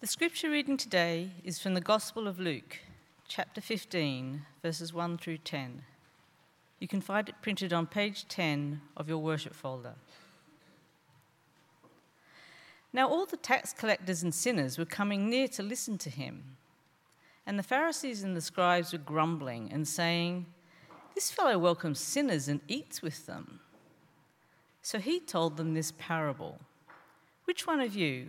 The scripture reading today is from the Gospel of Luke, chapter 15, verses 1 through 10. You can find it printed on page 10 of your worship folder. Now, all the tax collectors and sinners were coming near to listen to him. And the Pharisees and the scribes were grumbling and saying, This fellow welcomes sinners and eats with them. So he told them this parable Which one of you,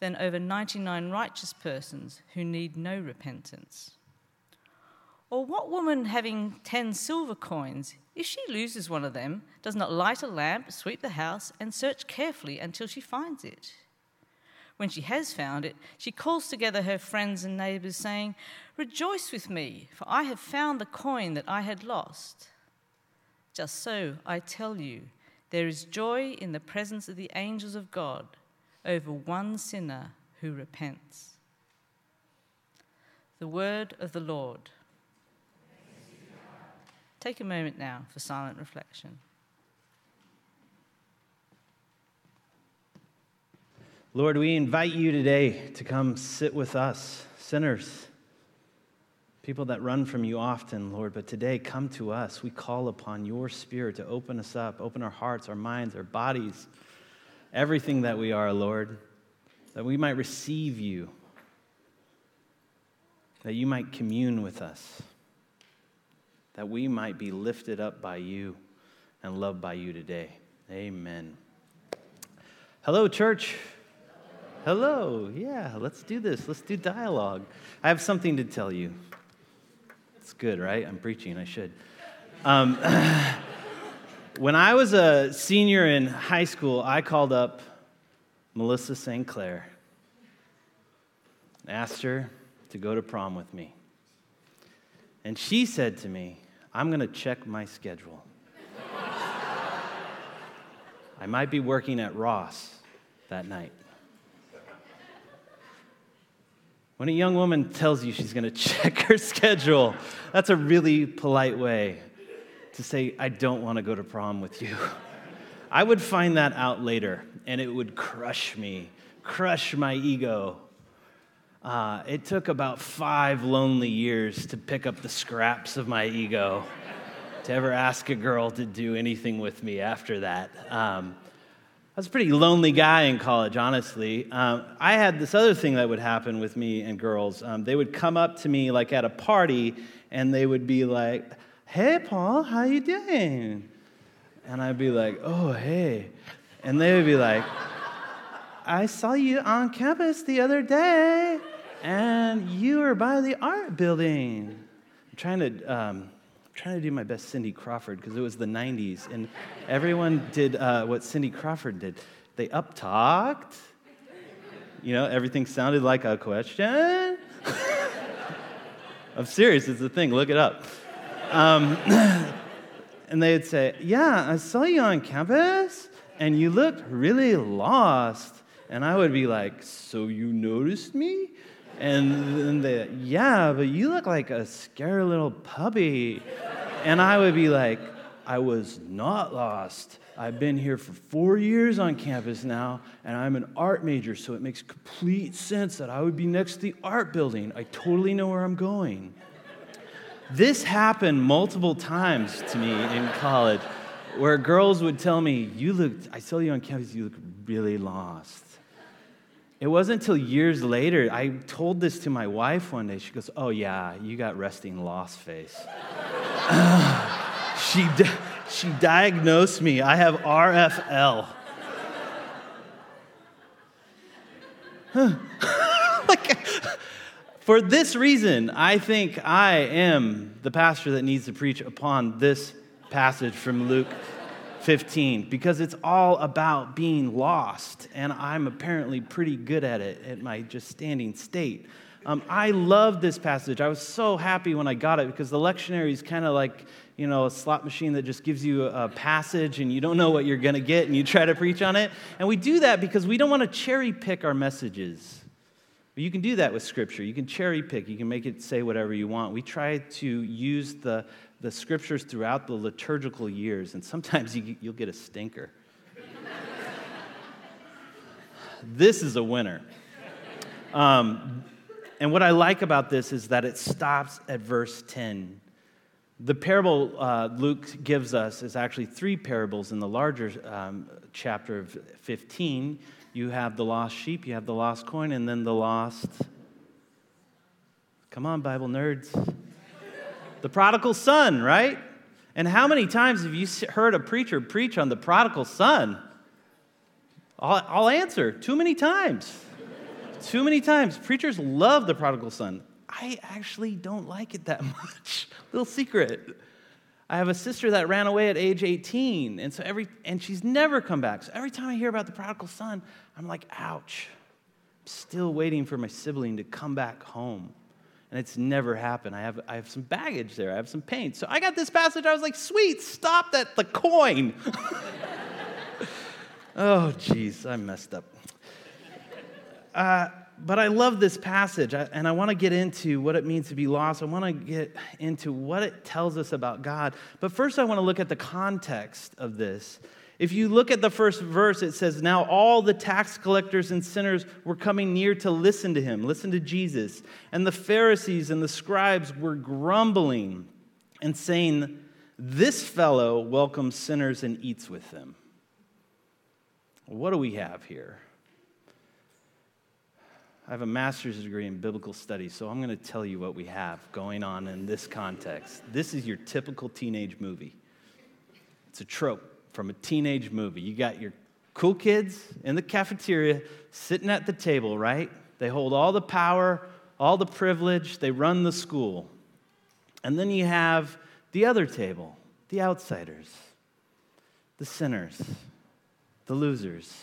than over 99 righteous persons who need no repentance? Or what woman having 10 silver coins, if she loses one of them, does not light a lamp, sweep the house, and search carefully until she finds it? When she has found it, she calls together her friends and neighbors, saying, Rejoice with me, for I have found the coin that I had lost. Just so, I tell you, there is joy in the presence of the angels of God over one sinner who repents. The word of the Lord. Take a moment now for silent reflection. Lord, we invite you today to come sit with us, sinners, people that run from you often, Lord, but today come to us. We call upon your spirit to open us up, open our hearts, our minds, our bodies everything that we are, Lord, that we might receive you, that you might commune with us, that we might be lifted up by you and loved by you today. Amen. Hello, church. Hello. Yeah, let's do this. Let's do dialogue. I have something to tell you. It's good, right? I'm preaching. I should. Um, When I was a senior in high school, I called up Melissa St. Clair and asked her to go to prom with me. And she said to me, I'm going to check my schedule. I might be working at Ross that night. When a young woman tells you she's going to check her schedule, that's a really polite way to say, I don't want to go to prom with you. I would find that out later, and it would crush me, crush my ego. Uh, it took about five lonely years to pick up the scraps of my ego to ever ask a girl to do anything with me after that. Um, I was a pretty lonely guy in college, honestly. Um, I had this other thing that would happen with me and girls. Um, they would come up to me like at a party, and they would be like, hey, Paul, how you doing? And I'd be like, oh, hey. And they would be like, I saw you on campus the other day, and you were by the art building. I'm trying to, um, trying to do my best Cindy Crawford because it was the 90s, and everyone did uh, what Cindy Crawford did. They uptalked. You know, everything sounded like a question. I'm serious, it's a thing, look it up. Um, and they'd say, Yeah, I saw you on campus and you looked really lost. And I would be like, So you noticed me? And then they, Yeah, but you look like a scary little puppy. And I would be like, I was not lost. I've been here for four years on campus now, and I'm an art major, so it makes complete sense that I would be next to the art building. I totally know where I'm going. This happened multiple times to me in college where girls would tell me, You look, I saw you on campus, you look really lost. It wasn't until years later, I told this to my wife one day. She goes, Oh, yeah, you got resting lost face. she, she diagnosed me. I have RFL. like, for this reason, I think I am the pastor that needs to preach upon this passage from Luke 15 because it's all about being lost, and I'm apparently pretty good at it at my just standing state. Um, I love this passage. I was so happy when I got it because the lectionary is kind of like, you know, a slot machine that just gives you a passage and you don't know what you're going to get and you try to preach on it. And we do that because we don't want to cherry pick our messages. But you can do that with Scripture. You can cherry pick, you can make it say whatever you want. We try to use the, the Scriptures throughout the liturgical years, and sometimes you, you'll get a stinker. this is a winner. Um, and what I like about this is that it stops at verse 10. The parable uh, Luke gives us is actually three parables in the larger um, chapter of 15. You have the lost sheep, you have the lost coin, and then the lost. Come on, Bible nerds. the prodigal son, right? And how many times have you heard a preacher preach on the prodigal son? I'll, I'll answer too many times. Too many times. Preachers love the prodigal son. I actually don't like it that much. Little secret. I have a sister that ran away at age 18, and so every and she's never come back. So every time I hear about the prodigal son, I'm like, ouch. I'm still waiting for my sibling to come back home. And it's never happened. I have, I have some baggage there. I have some pain. So I got this passage. I was like, sweet, stop that, the coin. oh, jeez, I messed up. Uh, but I love this passage, and I want to get into what it means to be lost. I want to get into what it tells us about God. But first, I want to look at the context of this. If you look at the first verse, it says, Now all the tax collectors and sinners were coming near to listen to him, listen to Jesus. And the Pharisees and the scribes were grumbling and saying, This fellow welcomes sinners and eats with them. What do we have here? I have a master's degree in biblical studies, so I'm going to tell you what we have going on in this context. This is your typical teenage movie. It's a trope from a teenage movie. You got your cool kids in the cafeteria sitting at the table, right? They hold all the power, all the privilege, they run the school. And then you have the other table, the outsiders, the sinners, the losers.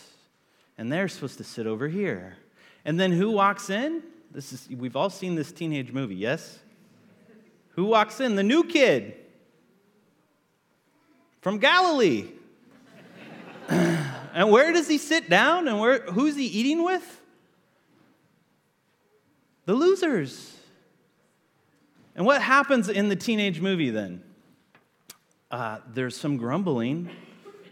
And they're supposed to sit over here. And then who walks in? This is we've all seen this teenage movie, yes? Who walks in? The new kid from Galilee. and where does he sit down and where who's he eating with? The losers. And what happens in the teenage movie then? Uh, there's some grumbling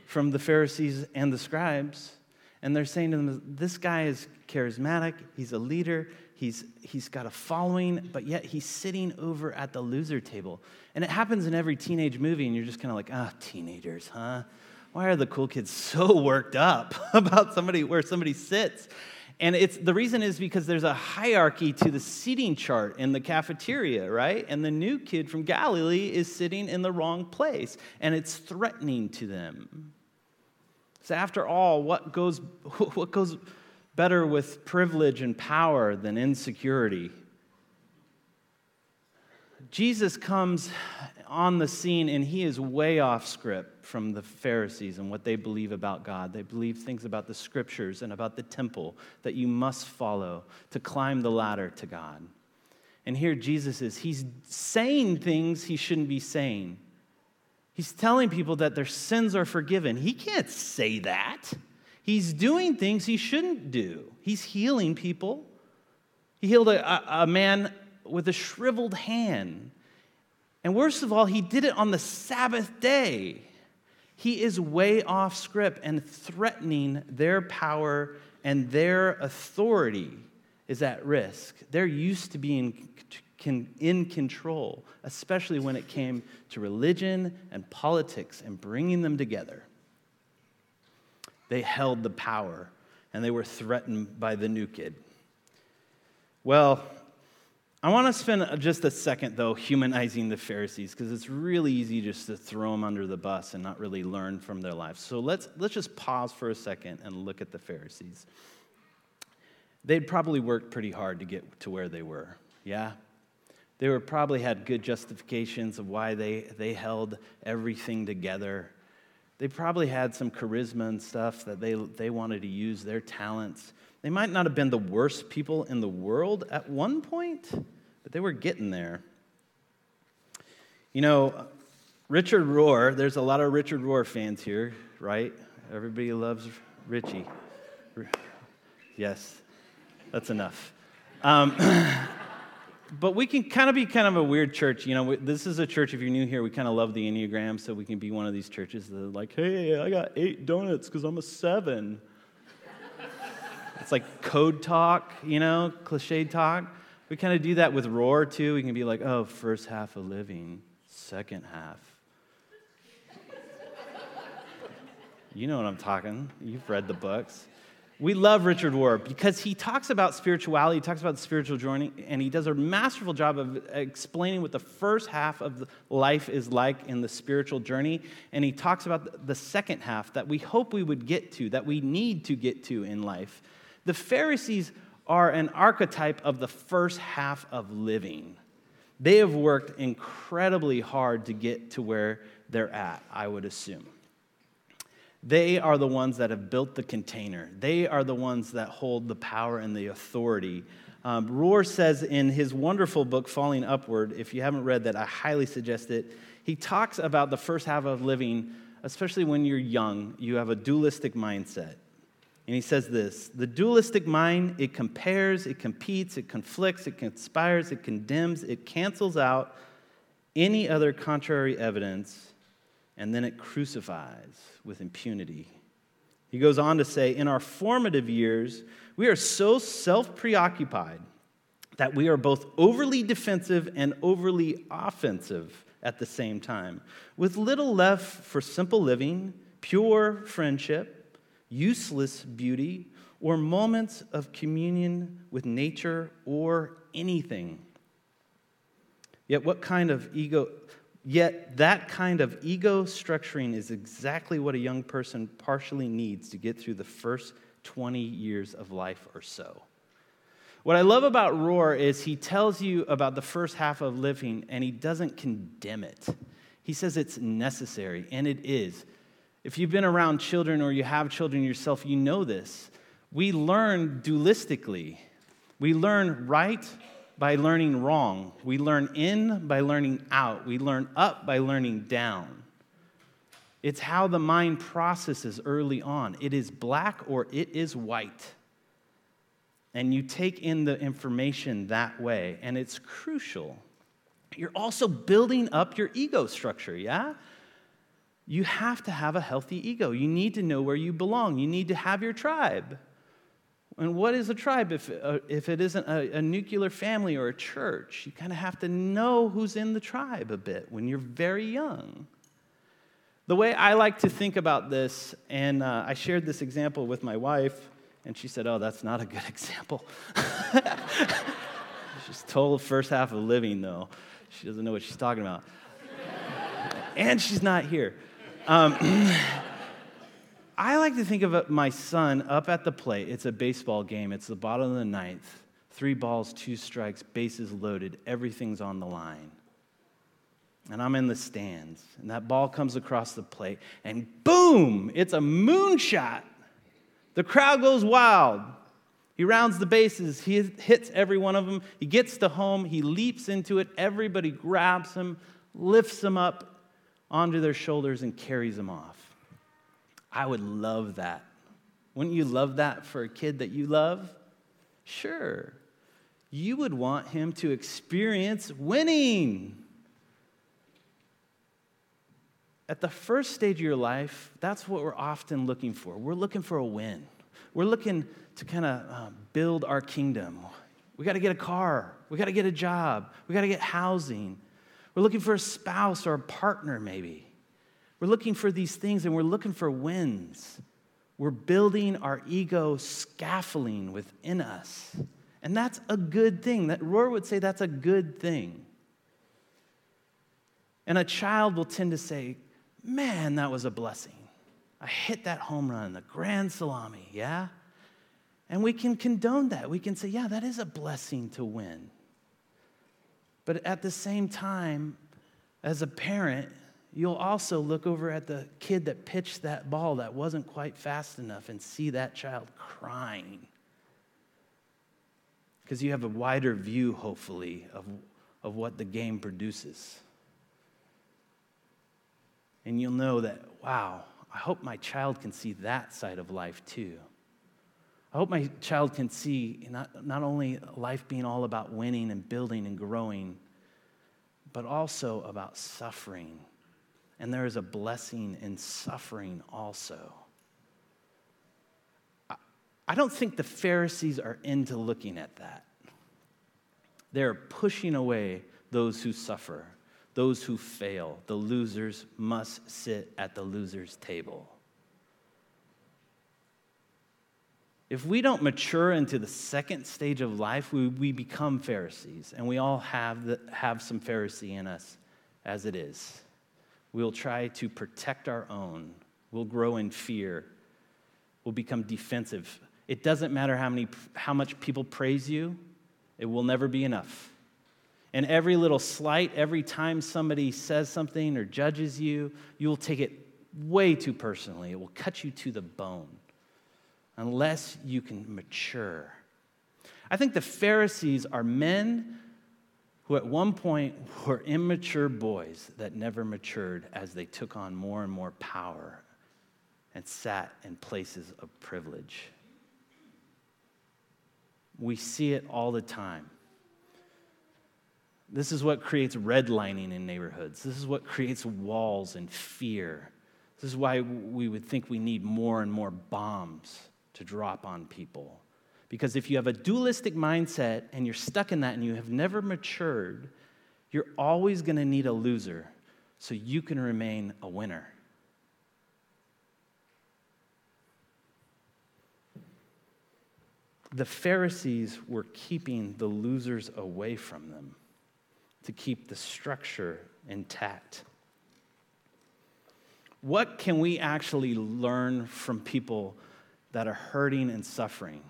from the Pharisees and the scribes, and they're saying to them, This guy is charismatic, he's a leader, he's, he's got a following, but yet he's sitting over at the loser table. And it happens in every teenage movie, and you're just kind of like, ah, teenagers, huh? Why are the cool kids so worked up about somebody where somebody sits? And it's the reason is because there's a hierarchy to the seating chart in the cafeteria, right? And the new kid from Galilee is sitting in the wrong place, and it's threatening to them. So after all, what goes what goes better with privilege and power than insecurity. Jesus comes on the scene and he is way off script from the Pharisees and what they believe about God. They believe things about the scriptures and about the temple that you must follow to climb the ladder to God. And here Jesus is, he's saying things he shouldn't be saying. He's telling people that their sins are forgiven. He can't say that. He's doing things he shouldn't do. He's healing people. He healed a, a, man with a shriveled hand. And worst of all, he did it on the Sabbath day. He is way off script and threatening their power and their authority is at risk. They're used to being in control, especially when it came to religion and politics and bringing them together they held the power and they were threatened by the new kid. Well, I want to spend uh, just a second, though, humanizing the Pharisees because it's really easy just to throw them under the bus and not really learn from their lives. So let's, let's just pause for a second and look at the Pharisees. They'd probably worked pretty hard to get to where they were, yeah? They were probably had good justifications of why they, they held everything together They probably had some charisma and stuff that they, they wanted to use their talents. They might not have been the worst people in the world at one point, but they were getting there. You know, Richard Rohr, there's a lot of Richard Rohr fans here, right? Everybody loves Richie. Yes, that's enough. Um, but we can kind of be kind of a weird church. You know, this is a church, if you're new here, we kind of love the Enneagram, so we can be one of these churches that are like, hey, I got eight donuts because I'm a seven. it's like code talk, you know, cliche talk. We kind of do that with Rohr, too. We can be like, oh, first half of living, second half. you know what I'm talking. You've read the books. We love Richard Rohr because he talks about spirituality, he talks about the spiritual journey, and he does a masterful job of explaining what the first half of life is like in the spiritual journey. And he talks about the second half that we hope we would get to, that we need to get to in life. The Pharisees are an archetype of the first half of living. They have worked incredibly hard to get to where they're at, I would assume. They are the ones that have built the container. They are the ones that hold the power and the authority. Um, Rohr says in his wonderful book, Falling Upward, if you haven't read that, I highly suggest it. He talks about the first half of living, especially when you're young, you have a dualistic mindset. And he says this the dualistic mind, it compares, it competes, it conflicts, it conspires, it condemns, it cancels out any other contrary evidence and then it crucifies with impunity. He goes on to say, In our formative years, we are so self preoccupied that we are both overly defensive and overly offensive at the same time, with little left for simple living, pure friendship, useless beauty, or moments of communion with nature or anything. Yet, what kind of ego, Yet, that kind of ego structuring is exactly what a young person partially needs to get through the first 20 years of life or so. What I love about Rohr is he tells you about the first half of living and he doesn't condemn it. He says it's necessary, and it is. If you've been around children or you have children yourself, you know this. We learn dualistically. We learn right by learning wrong. We learn in by learning out. We learn up by learning down. It's how the mind processes early on. It is black or it is white. And you take in the information that way, and it's crucial. You're also building up your ego structure, yeah? You have to have a healthy ego. You need to know where you belong. You need to have your tribe. And what is a tribe if, uh, if it isn't a, a nuclear family or a church? You kind of have to know who's in the tribe a bit when you're very young. The way I like to think about this, and uh, I shared this example with my wife, and she said, Oh, that's not a good example. she's told the first half of living, though. She doesn't know what she's talking about. and she's not here. Um, I like to think of my son up at the plate. It's a baseball game, it's the bottom of the ninth. Three balls, two strikes, bases loaded, everything's on the line. And I'm in the stands, and that ball comes across the plate, and boom, it's a moonshot. The crowd goes wild. He rounds the bases, he hits every one of them. He gets to home, he leaps into it. Everybody grabs him, lifts him up onto their shoulders, and carries him off. I would love that. Wouldn't you love that for a kid that you love? Sure. You would want him to experience winning. At the first stage of your life, that's what we're often looking for. We're looking for a win. We're looking to kind of uh, build our kingdom. We got to get a car. We got to get a job. We got to get housing. We're looking for a spouse or a partner, maybe. We're looking for these things and we're looking for wins. We're building our ego scaffolding within us. And that's a good thing. That Rohr would say that's a good thing. And a child will tend to say, Man, that was a blessing. I hit that home run, the grand salami, yeah? And we can condone that. We can say, Yeah, that is a blessing to win. But at the same time, as a parent, you'll also look over at the kid that pitched that ball that wasn't quite fast enough and see that child crying. Because you have a wider view, hopefully, of, of what the game produces. And you'll know that, wow, I hope my child can see that side of life too. I hope my child can see not, not only life being all about winning and building and growing, but also about suffering. And there is a blessing in suffering also. I, don't think the Pharisees are into looking at that. They're pushing away those who suffer, those who fail. The losers must sit at the loser's table. If we don't mature into the second stage of life, we, we become Pharisees, and we all have, the, have some Pharisee in us as it is. We'll try to protect our own, we'll grow in fear, we'll become defensive. It doesn't matter how, many, how much people praise you, it will never be enough. And every little slight, every time somebody says something or judges you, you will take it way too personally. It will cut you to the bone unless you can mature. I think the Pharisees are men who at one point were immature boys that never matured as they took on more and more power and sat in places of privilege. We see it all the time. This is what creates redlining in neighborhoods. This is what creates walls and fear. This is why we would think we need more and more bombs to drop on people. Because if you have a dualistic mindset and you're stuck in that and you have never matured, you're always going to need a loser so you can remain a winner. The Pharisees were keeping the losers away from them to keep the structure intact. What can we actually learn from people that are hurting and suffering?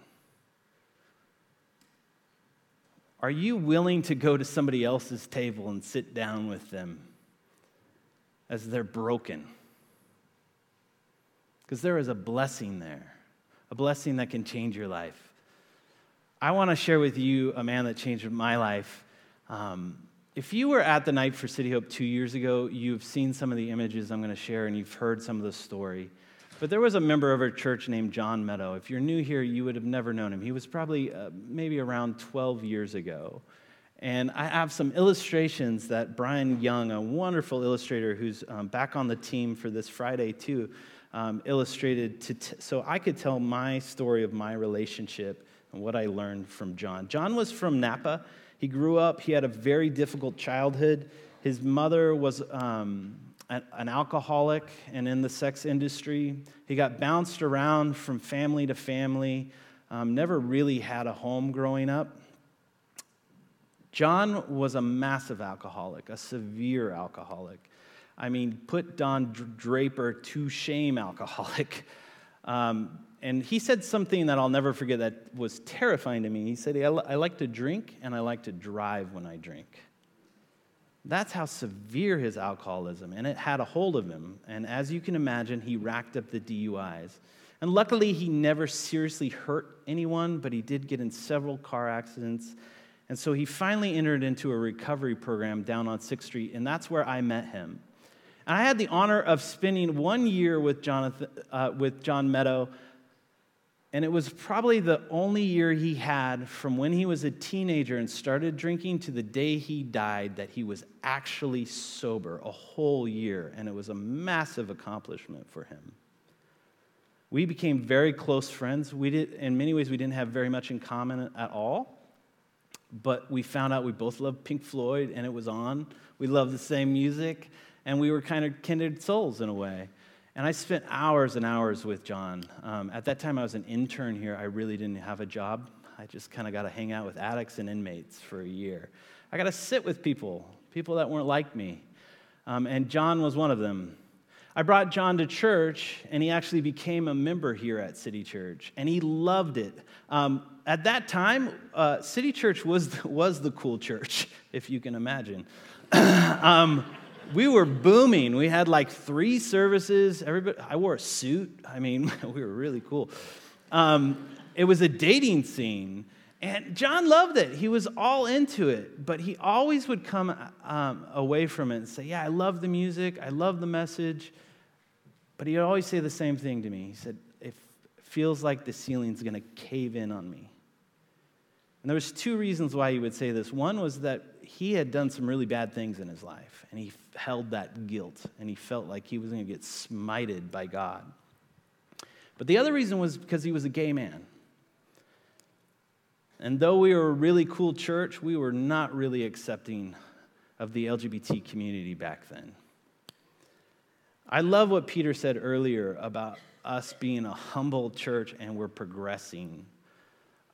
Are you willing to go to somebody else's table and sit down with them as they're broken? Because there is a blessing there, a blessing that can change your life. I want to share with you a man that changed my life. Um, if you were at the night for City Hope two years ago, you've seen some of the images I'm going to share and you've heard some of the story. But there was a member of our church named John Meadow. If you're new here, you would have never known him. He was probably uh, maybe around 12 years ago. And I have some illustrations that Brian Young, a wonderful illustrator who's um, back on the team for this Friday too, um, illustrated to t- so I could tell my story of my relationship and what I learned from John. John was from Napa. He grew up, he had a very difficult childhood. His mother was um, an alcoholic and in the sex industry. He got bounced around from family to family, um, never really had a home growing up. John was a massive alcoholic, a severe alcoholic. I mean, put Don Draper to shame alcoholic. Um, and he said something that I'll never forget that was terrifying to me. He said, I, I like to drink and I like to drive when I drink. That's how severe his alcoholism, and it had a hold of him. And as you can imagine, he racked up the DUIs. And luckily, he never seriously hurt anyone, but he did get in several car accidents. And so he finally entered into a recovery program down on 6th Street, and that's where I met him. And I had the honor of spending one year with, Jonathan, uh, with John Meadow and it was probably the only year he had from when he was a teenager and started drinking to the day he died that he was actually sober, a whole year. And it was a massive accomplishment for him. We became very close friends. We did, in many ways, we didn't have very much in common at all. But we found out we both loved Pink Floyd, and it was on. We loved the same music, and we were kind of kindred souls in a way. And I spent hours and hours with John. Um, at that time, I was an intern here. I really didn't have a job. I just kind of got to hang out with addicts and inmates for a year. I got to sit with people, people that weren't like me. Um, and John was one of them. I brought John to church, and he actually became a member here at City Church, and he loved it. Um, at that time, uh, City Church was, was the cool church, if you can imagine. um, we were booming. We had like three services. Everybody, I wore a suit. I mean, we were really cool. Um, it was a dating scene. And John loved it. He was all into it. But he always would come um, away from it and say, Yeah, I love the music. I love the message. But he'd always say the same thing to me. He said, It feels like the ceiling's going to cave in on me. And there was two reasons why he would say this. One was that he had done some really bad things in his life, and he held that guilt, and he felt like he was going to get smited by God. But the other reason was because he was a gay man. And though we were a really cool church, we were not really accepting of the LGBT community back then. I love what Peter said earlier about us being a humble church and we're progressing.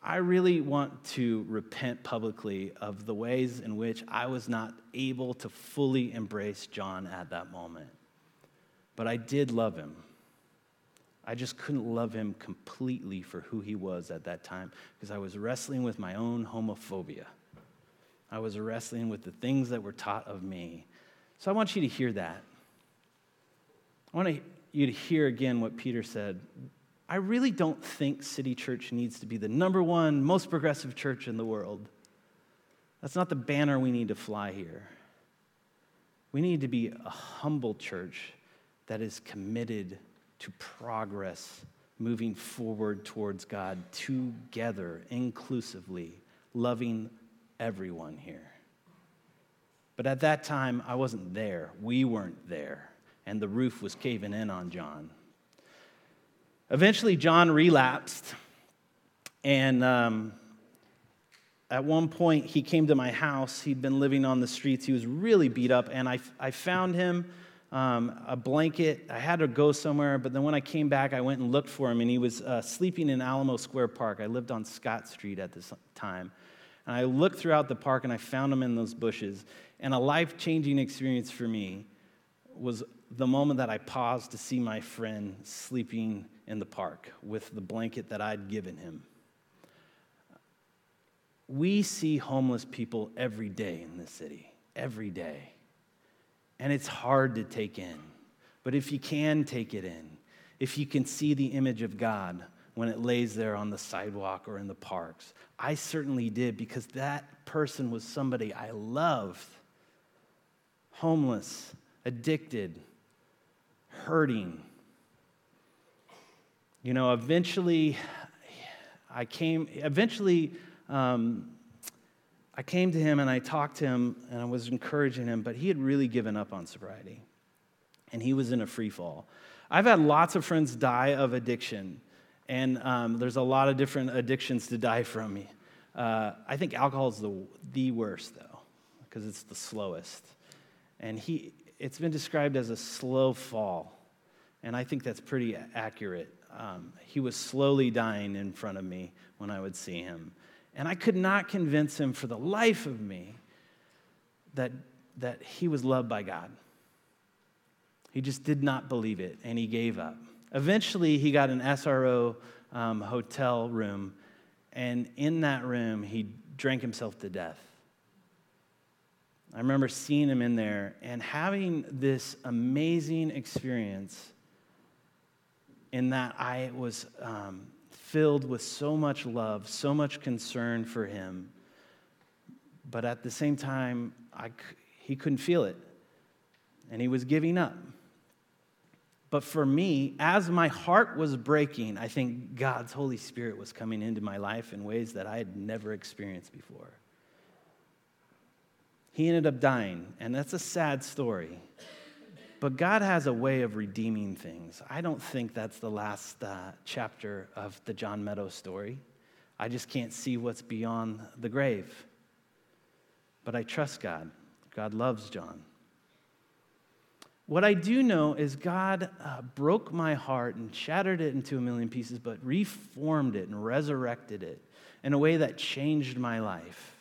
I really want to repent publicly of the ways in which I was not able to fully embrace John at that moment. But I did love him. I just couldn't love him completely for who he was at that time because I was wrestling with my own homophobia. I was wrestling with the things that were taught of me. So I want you to hear that. I want you to hear again what Peter said. I really don't think City Church needs to be the number one most progressive church in the world. That's not the banner we need to fly here. We need to be a humble church that is committed to progress, moving forward towards God together, inclusively, loving everyone here. But at that time, I wasn't there. We weren't there. And the roof was caving in on John. Eventually, John relapsed. And um, at one point, he came to my house. He'd been living on the streets. He was really beat up. And I, I found him um, a blanket. I had to go somewhere, but then when I came back, I went and looked for him, and he was uh, sleeping in Alamo Square Park. I lived on Scott Street at this time. And I looked throughout the park, and I found him in those bushes. And a life changing experience for me was the moment that I paused to see my friend sleeping in the park with the blanket that I'd given him. We see homeless people every day in this city, every day and it's hard to take in. But if you can take it in, if you can see the image of God when it lays there on the sidewalk or in the parks, I certainly did because that person was somebody I loved. Homeless, addicted, hurting. You know, eventually, I came, eventually, um, I came to him and I talked to him and I was encouraging him, but he had really given up on sobriety and he was in a free fall. I've had lots of friends die of addiction, and um, there's a lot of different addictions to die from. Uh, I think alcohol is the, the worst, though, because it's the slowest. And he, it's been described as a slow fall, and I think that's pretty accurate. Um, he was slowly dying in front of me when I would see him. And I could not convince him for the life of me that, that he was loved by God. He just did not believe it, and he gave up. Eventually, he got an SRO um, hotel room, and in that room, he drank himself to death. I remember seeing him in there and having this amazing experience in that I was um, filled with so much love, so much concern for him. But at the same time, I, he couldn't feel it. And he was giving up. But for me, as my heart was breaking, I think God's Holy Spirit was coming into my life in ways that I had never experienced before. He ended up dying, and that's a sad story. But God has a way of redeeming things. I don't think that's the last uh, chapter of the John Meadows story. I just can't see what's beyond the grave. But I trust God. God loves John. What I do know is God uh, broke my heart and shattered it into a million pieces, but reformed it and resurrected it in a way that changed my life.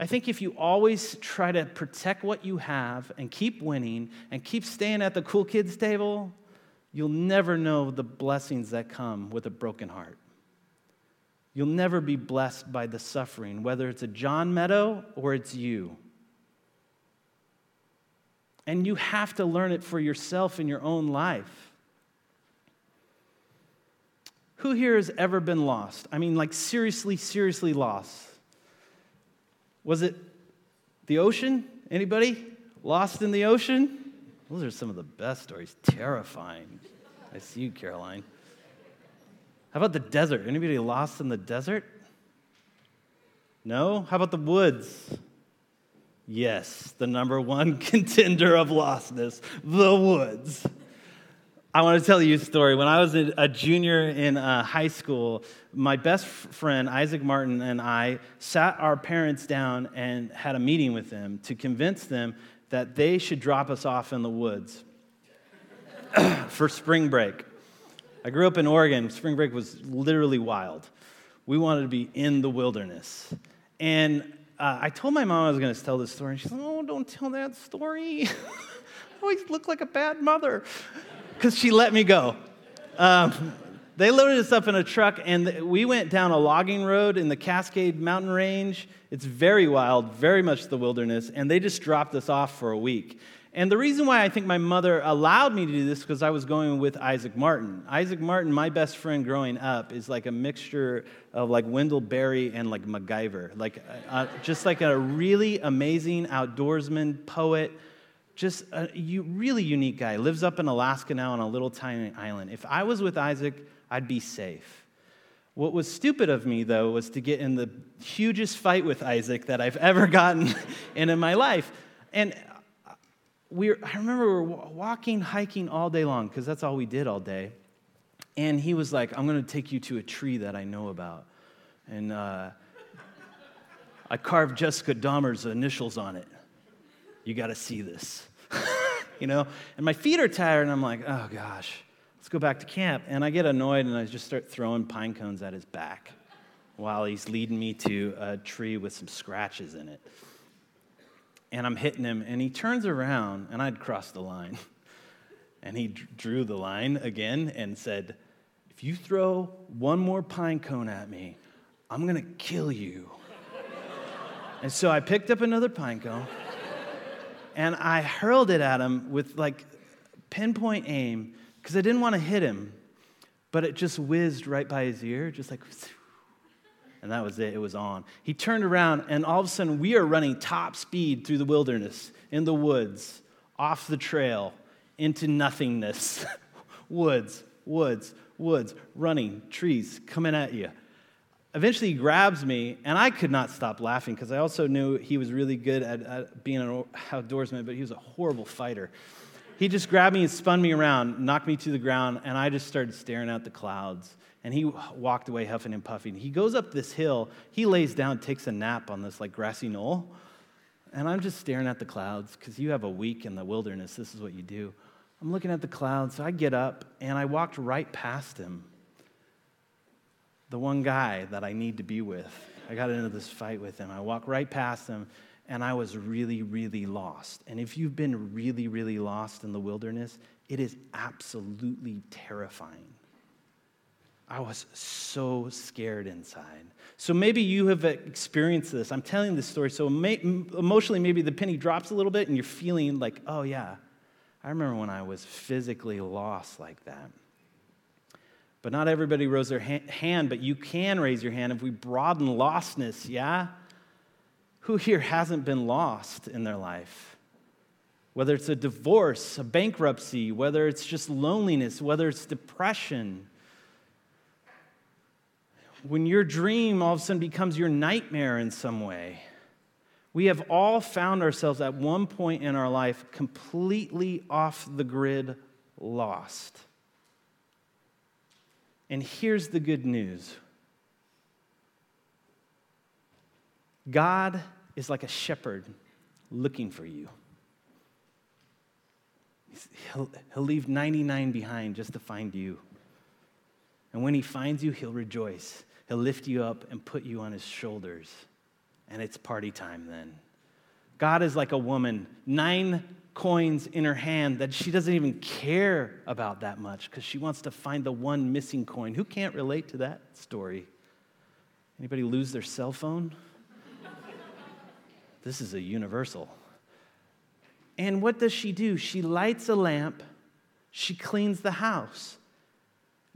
I think if you always try to protect what you have and keep winning and keep staying at the cool kids table, you'll never know the blessings that come with a broken heart. You'll never be blessed by the suffering, whether it's a John Meadow or it's you. And you have to learn it for yourself in your own life. Who here has ever been lost? I mean, like seriously, seriously lost. Was it the ocean? Anybody? Lost in the ocean? Those are some of the best stories. Terrifying. I see you, Caroline. How about the desert? Anybody lost in the desert? No? How about the woods? Yes, the number one contender of lostness, the woods. I want to tell you a story. When I was a junior in uh, high school, my best friend, Isaac Martin, and I sat our parents down and had a meeting with them to convince them that they should drop us off in the woods for spring break. I grew up in Oregon. Spring break was literally wild. We wanted to be in the wilderness. And uh, I told my mom I was going to tell this story, and like, Oh, don't tell that story. I always look like a bad mother because she let me go. Um, they loaded us up in a truck, and we went down a logging road in the Cascade Mountain Range. It's very wild, very much the wilderness, and they just dropped us off for a week. And the reason why I think my mother allowed me to do this because I was going with Isaac Martin. Isaac Martin, my best friend growing up, is like a mixture of like Wendell Berry and like MacGyver, like uh, uh just like a really amazing outdoorsman, poet, just a really unique guy. Lives up in Alaska now on a little tiny island. If I was with Isaac, I'd be safe. What was stupid of me, though, was to get in the hugest fight with Isaac that I've ever gotten in in my life. And we I remember we were walking, hiking all day long, because that's all we did all day. And he was like, I'm going to take you to a tree that I know about. And uh, I carved Jessica Dahmer's initials on it. You got to see this. you know? And my feet are tired, and I'm like, oh gosh, let's go back to camp. And I get annoyed, and I just start throwing pine cones at his back while he's leading me to a tree with some scratches in it and I'm hitting him, and he turns around, and I'd crossed the line. And he drew the line again and said, If you throw one more pine cone at me, I'm gonna kill you. and so I picked up another pine cone and I hurled it at him with like pinpoint aim because I didn't want to hit him, but it just whizzed right by his ear, just like. And that was it, it was on. He turned around, and all of a sudden, we are running top speed through the wilderness, in the woods, off the trail, into nothingness. woods, woods, woods, running, trees coming at you. Eventually, he grabs me, and I could not stop laughing because I also knew he was really good at, at being an outdoorsman, but he was a horrible fighter. He just grabbed me and spun me around, knocked me to the ground, and I just started staring at the clouds and he walked away huffing and puffing. He goes up this hill, he lays down, takes a nap on this like grassy knoll. And I'm just staring at the clouds because you have a week in the wilderness. This is what you do. I'm looking at the clouds, so I get up and I walked right past him. The one guy that I need to be with. I got into this fight with him. I walked right past him and I was really, really lost. And if you've been really, really lost in the wilderness, it is absolutely terrifying. I was so scared inside. So maybe you have experienced this. I'm telling this story. So may, emotionally, maybe the penny drops a little bit and you're feeling like, oh, yeah, I remember when I was physically lost like that. But not everybody rose their ha- hand, but you can raise your hand if we broaden lostness, yeah? Who here hasn't been lost in their life? Whether it's a divorce, a bankruptcy, whether it's just loneliness, whether it's depression when your dream all of a sudden becomes your nightmare in some way. We have all found ourselves at one point in our life completely off the grid, lost. And here's the good news God is like a shepherd looking for you. He'll, he'll leave 99 behind just to find you. And when he finds you, he'll rejoice. He'll lift you up and put you on his shoulders. And it's party time then. God is like a woman, nine coins in her hand that she doesn't even care about that much because she wants to find the one missing coin. Who can't relate to that story? Anybody lose their cell phone? this is a universal. And what does she do? She lights a lamp, she cleans the house.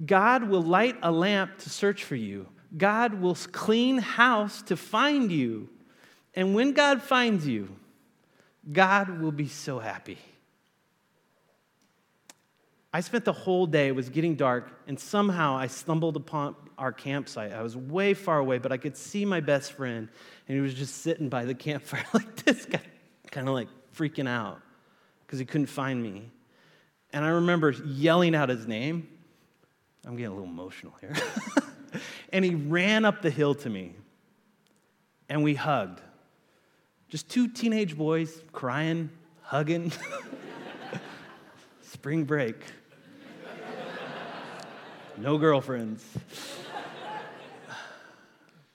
God will light a lamp to search for you. God will clean house to find you. And when God finds you, God will be so happy. I spent the whole day, it was getting dark, and somehow I stumbled upon our campsite. I was way far away, but I could see my best friend, and he was just sitting by the campfire like this guy, kind of like freaking out because he couldn't find me. And I remember yelling out his name. I'm getting a little emotional here. and he ran up the hill to me, and we hugged. Just two teenage boys crying, hugging. Spring break. No girlfriends.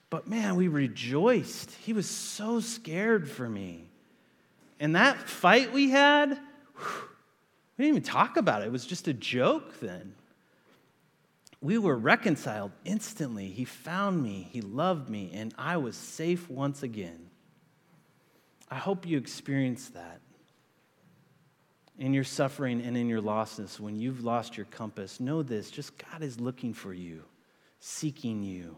But man, we rejoiced. He was so scared for me. And that fight we had, we didn't even talk about it. It was just a joke then. We were reconciled instantly. He found me, he loved me, and I was safe once again. I hope you experience that in your suffering and in your lostness, when you've lost your compass, know this just God is looking for you, seeking you,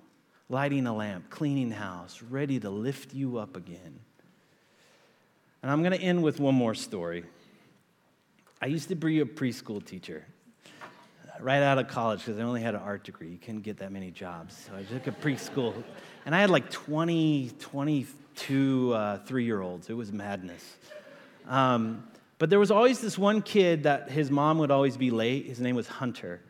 lighting a lamp, cleaning house, ready to lift you up again. And I'm going to end with one more story. I used to be a preschool teacher uh, right out of college because I only had an art degree. You couldn't get that many jobs. So I took a preschool, and I had like 20, 20, 22 uh, three year olds. It was madness. Um, but there was always this one kid that his mom would always be late. His name was Hunter.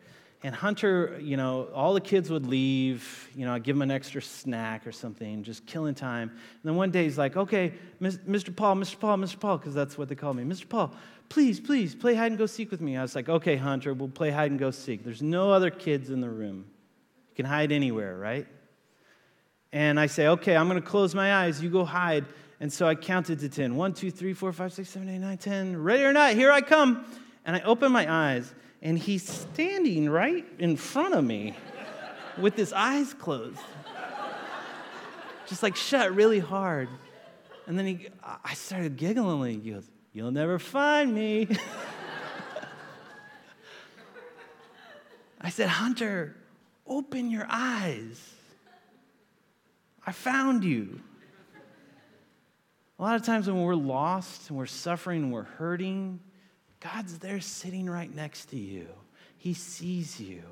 And Hunter, you know, all the kids would leave, you know, I'd give him an extra snack or something, just killing time. And then one day he's like, okay, Mr. Paul, Mr. Paul, Mr. Paul, because that's what they call me. Mr. Paul, please, please, play hide and go seek with me. I was like, okay, Hunter, we'll play hide and go seek. There's no other kids in the room. You can hide anywhere, right? And I say, okay, I'm going to close my eyes. You go hide. And so I counted to 10. 1, 2, 3, 4, 5, 6, 7, 8, 9, 10. Ready or not, here I come. And I open my eyes, and he's standing right in front of me with his eyes closed. Just like shut really hard. And then he, I started giggling. He goes, You'll never find me. I said, Hunter, open your eyes. I found you. A lot of times when we're lost and we're suffering and we're hurting, God's there sitting right next to you. He sees you.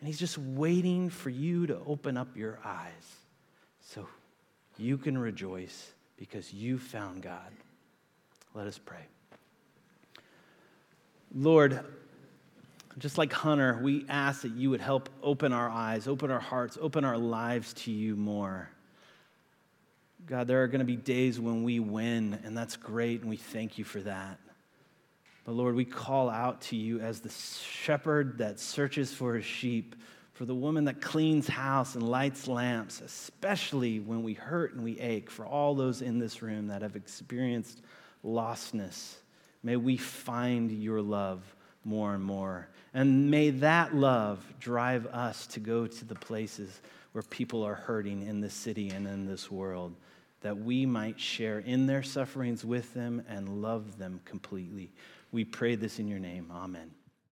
And He's just waiting for you to open up your eyes so you can rejoice because you found God. Let us pray. Lord, just like Hunter, we ask that you would help open our eyes, open our hearts, open our lives to you more. God, there are going to be days when we win, and that's great, and we thank you for that. But Lord, we call out to you as the shepherd that searches for his sheep, for the woman that cleans house and lights lamps, especially when we hurt and we ache, for all those in this room that have experienced lostness. May we find your love more and more. And may that love drive us to go to the places where people are hurting in this city and in this world that we might share in their sufferings with them and love them completely. We pray this in your name. Amen.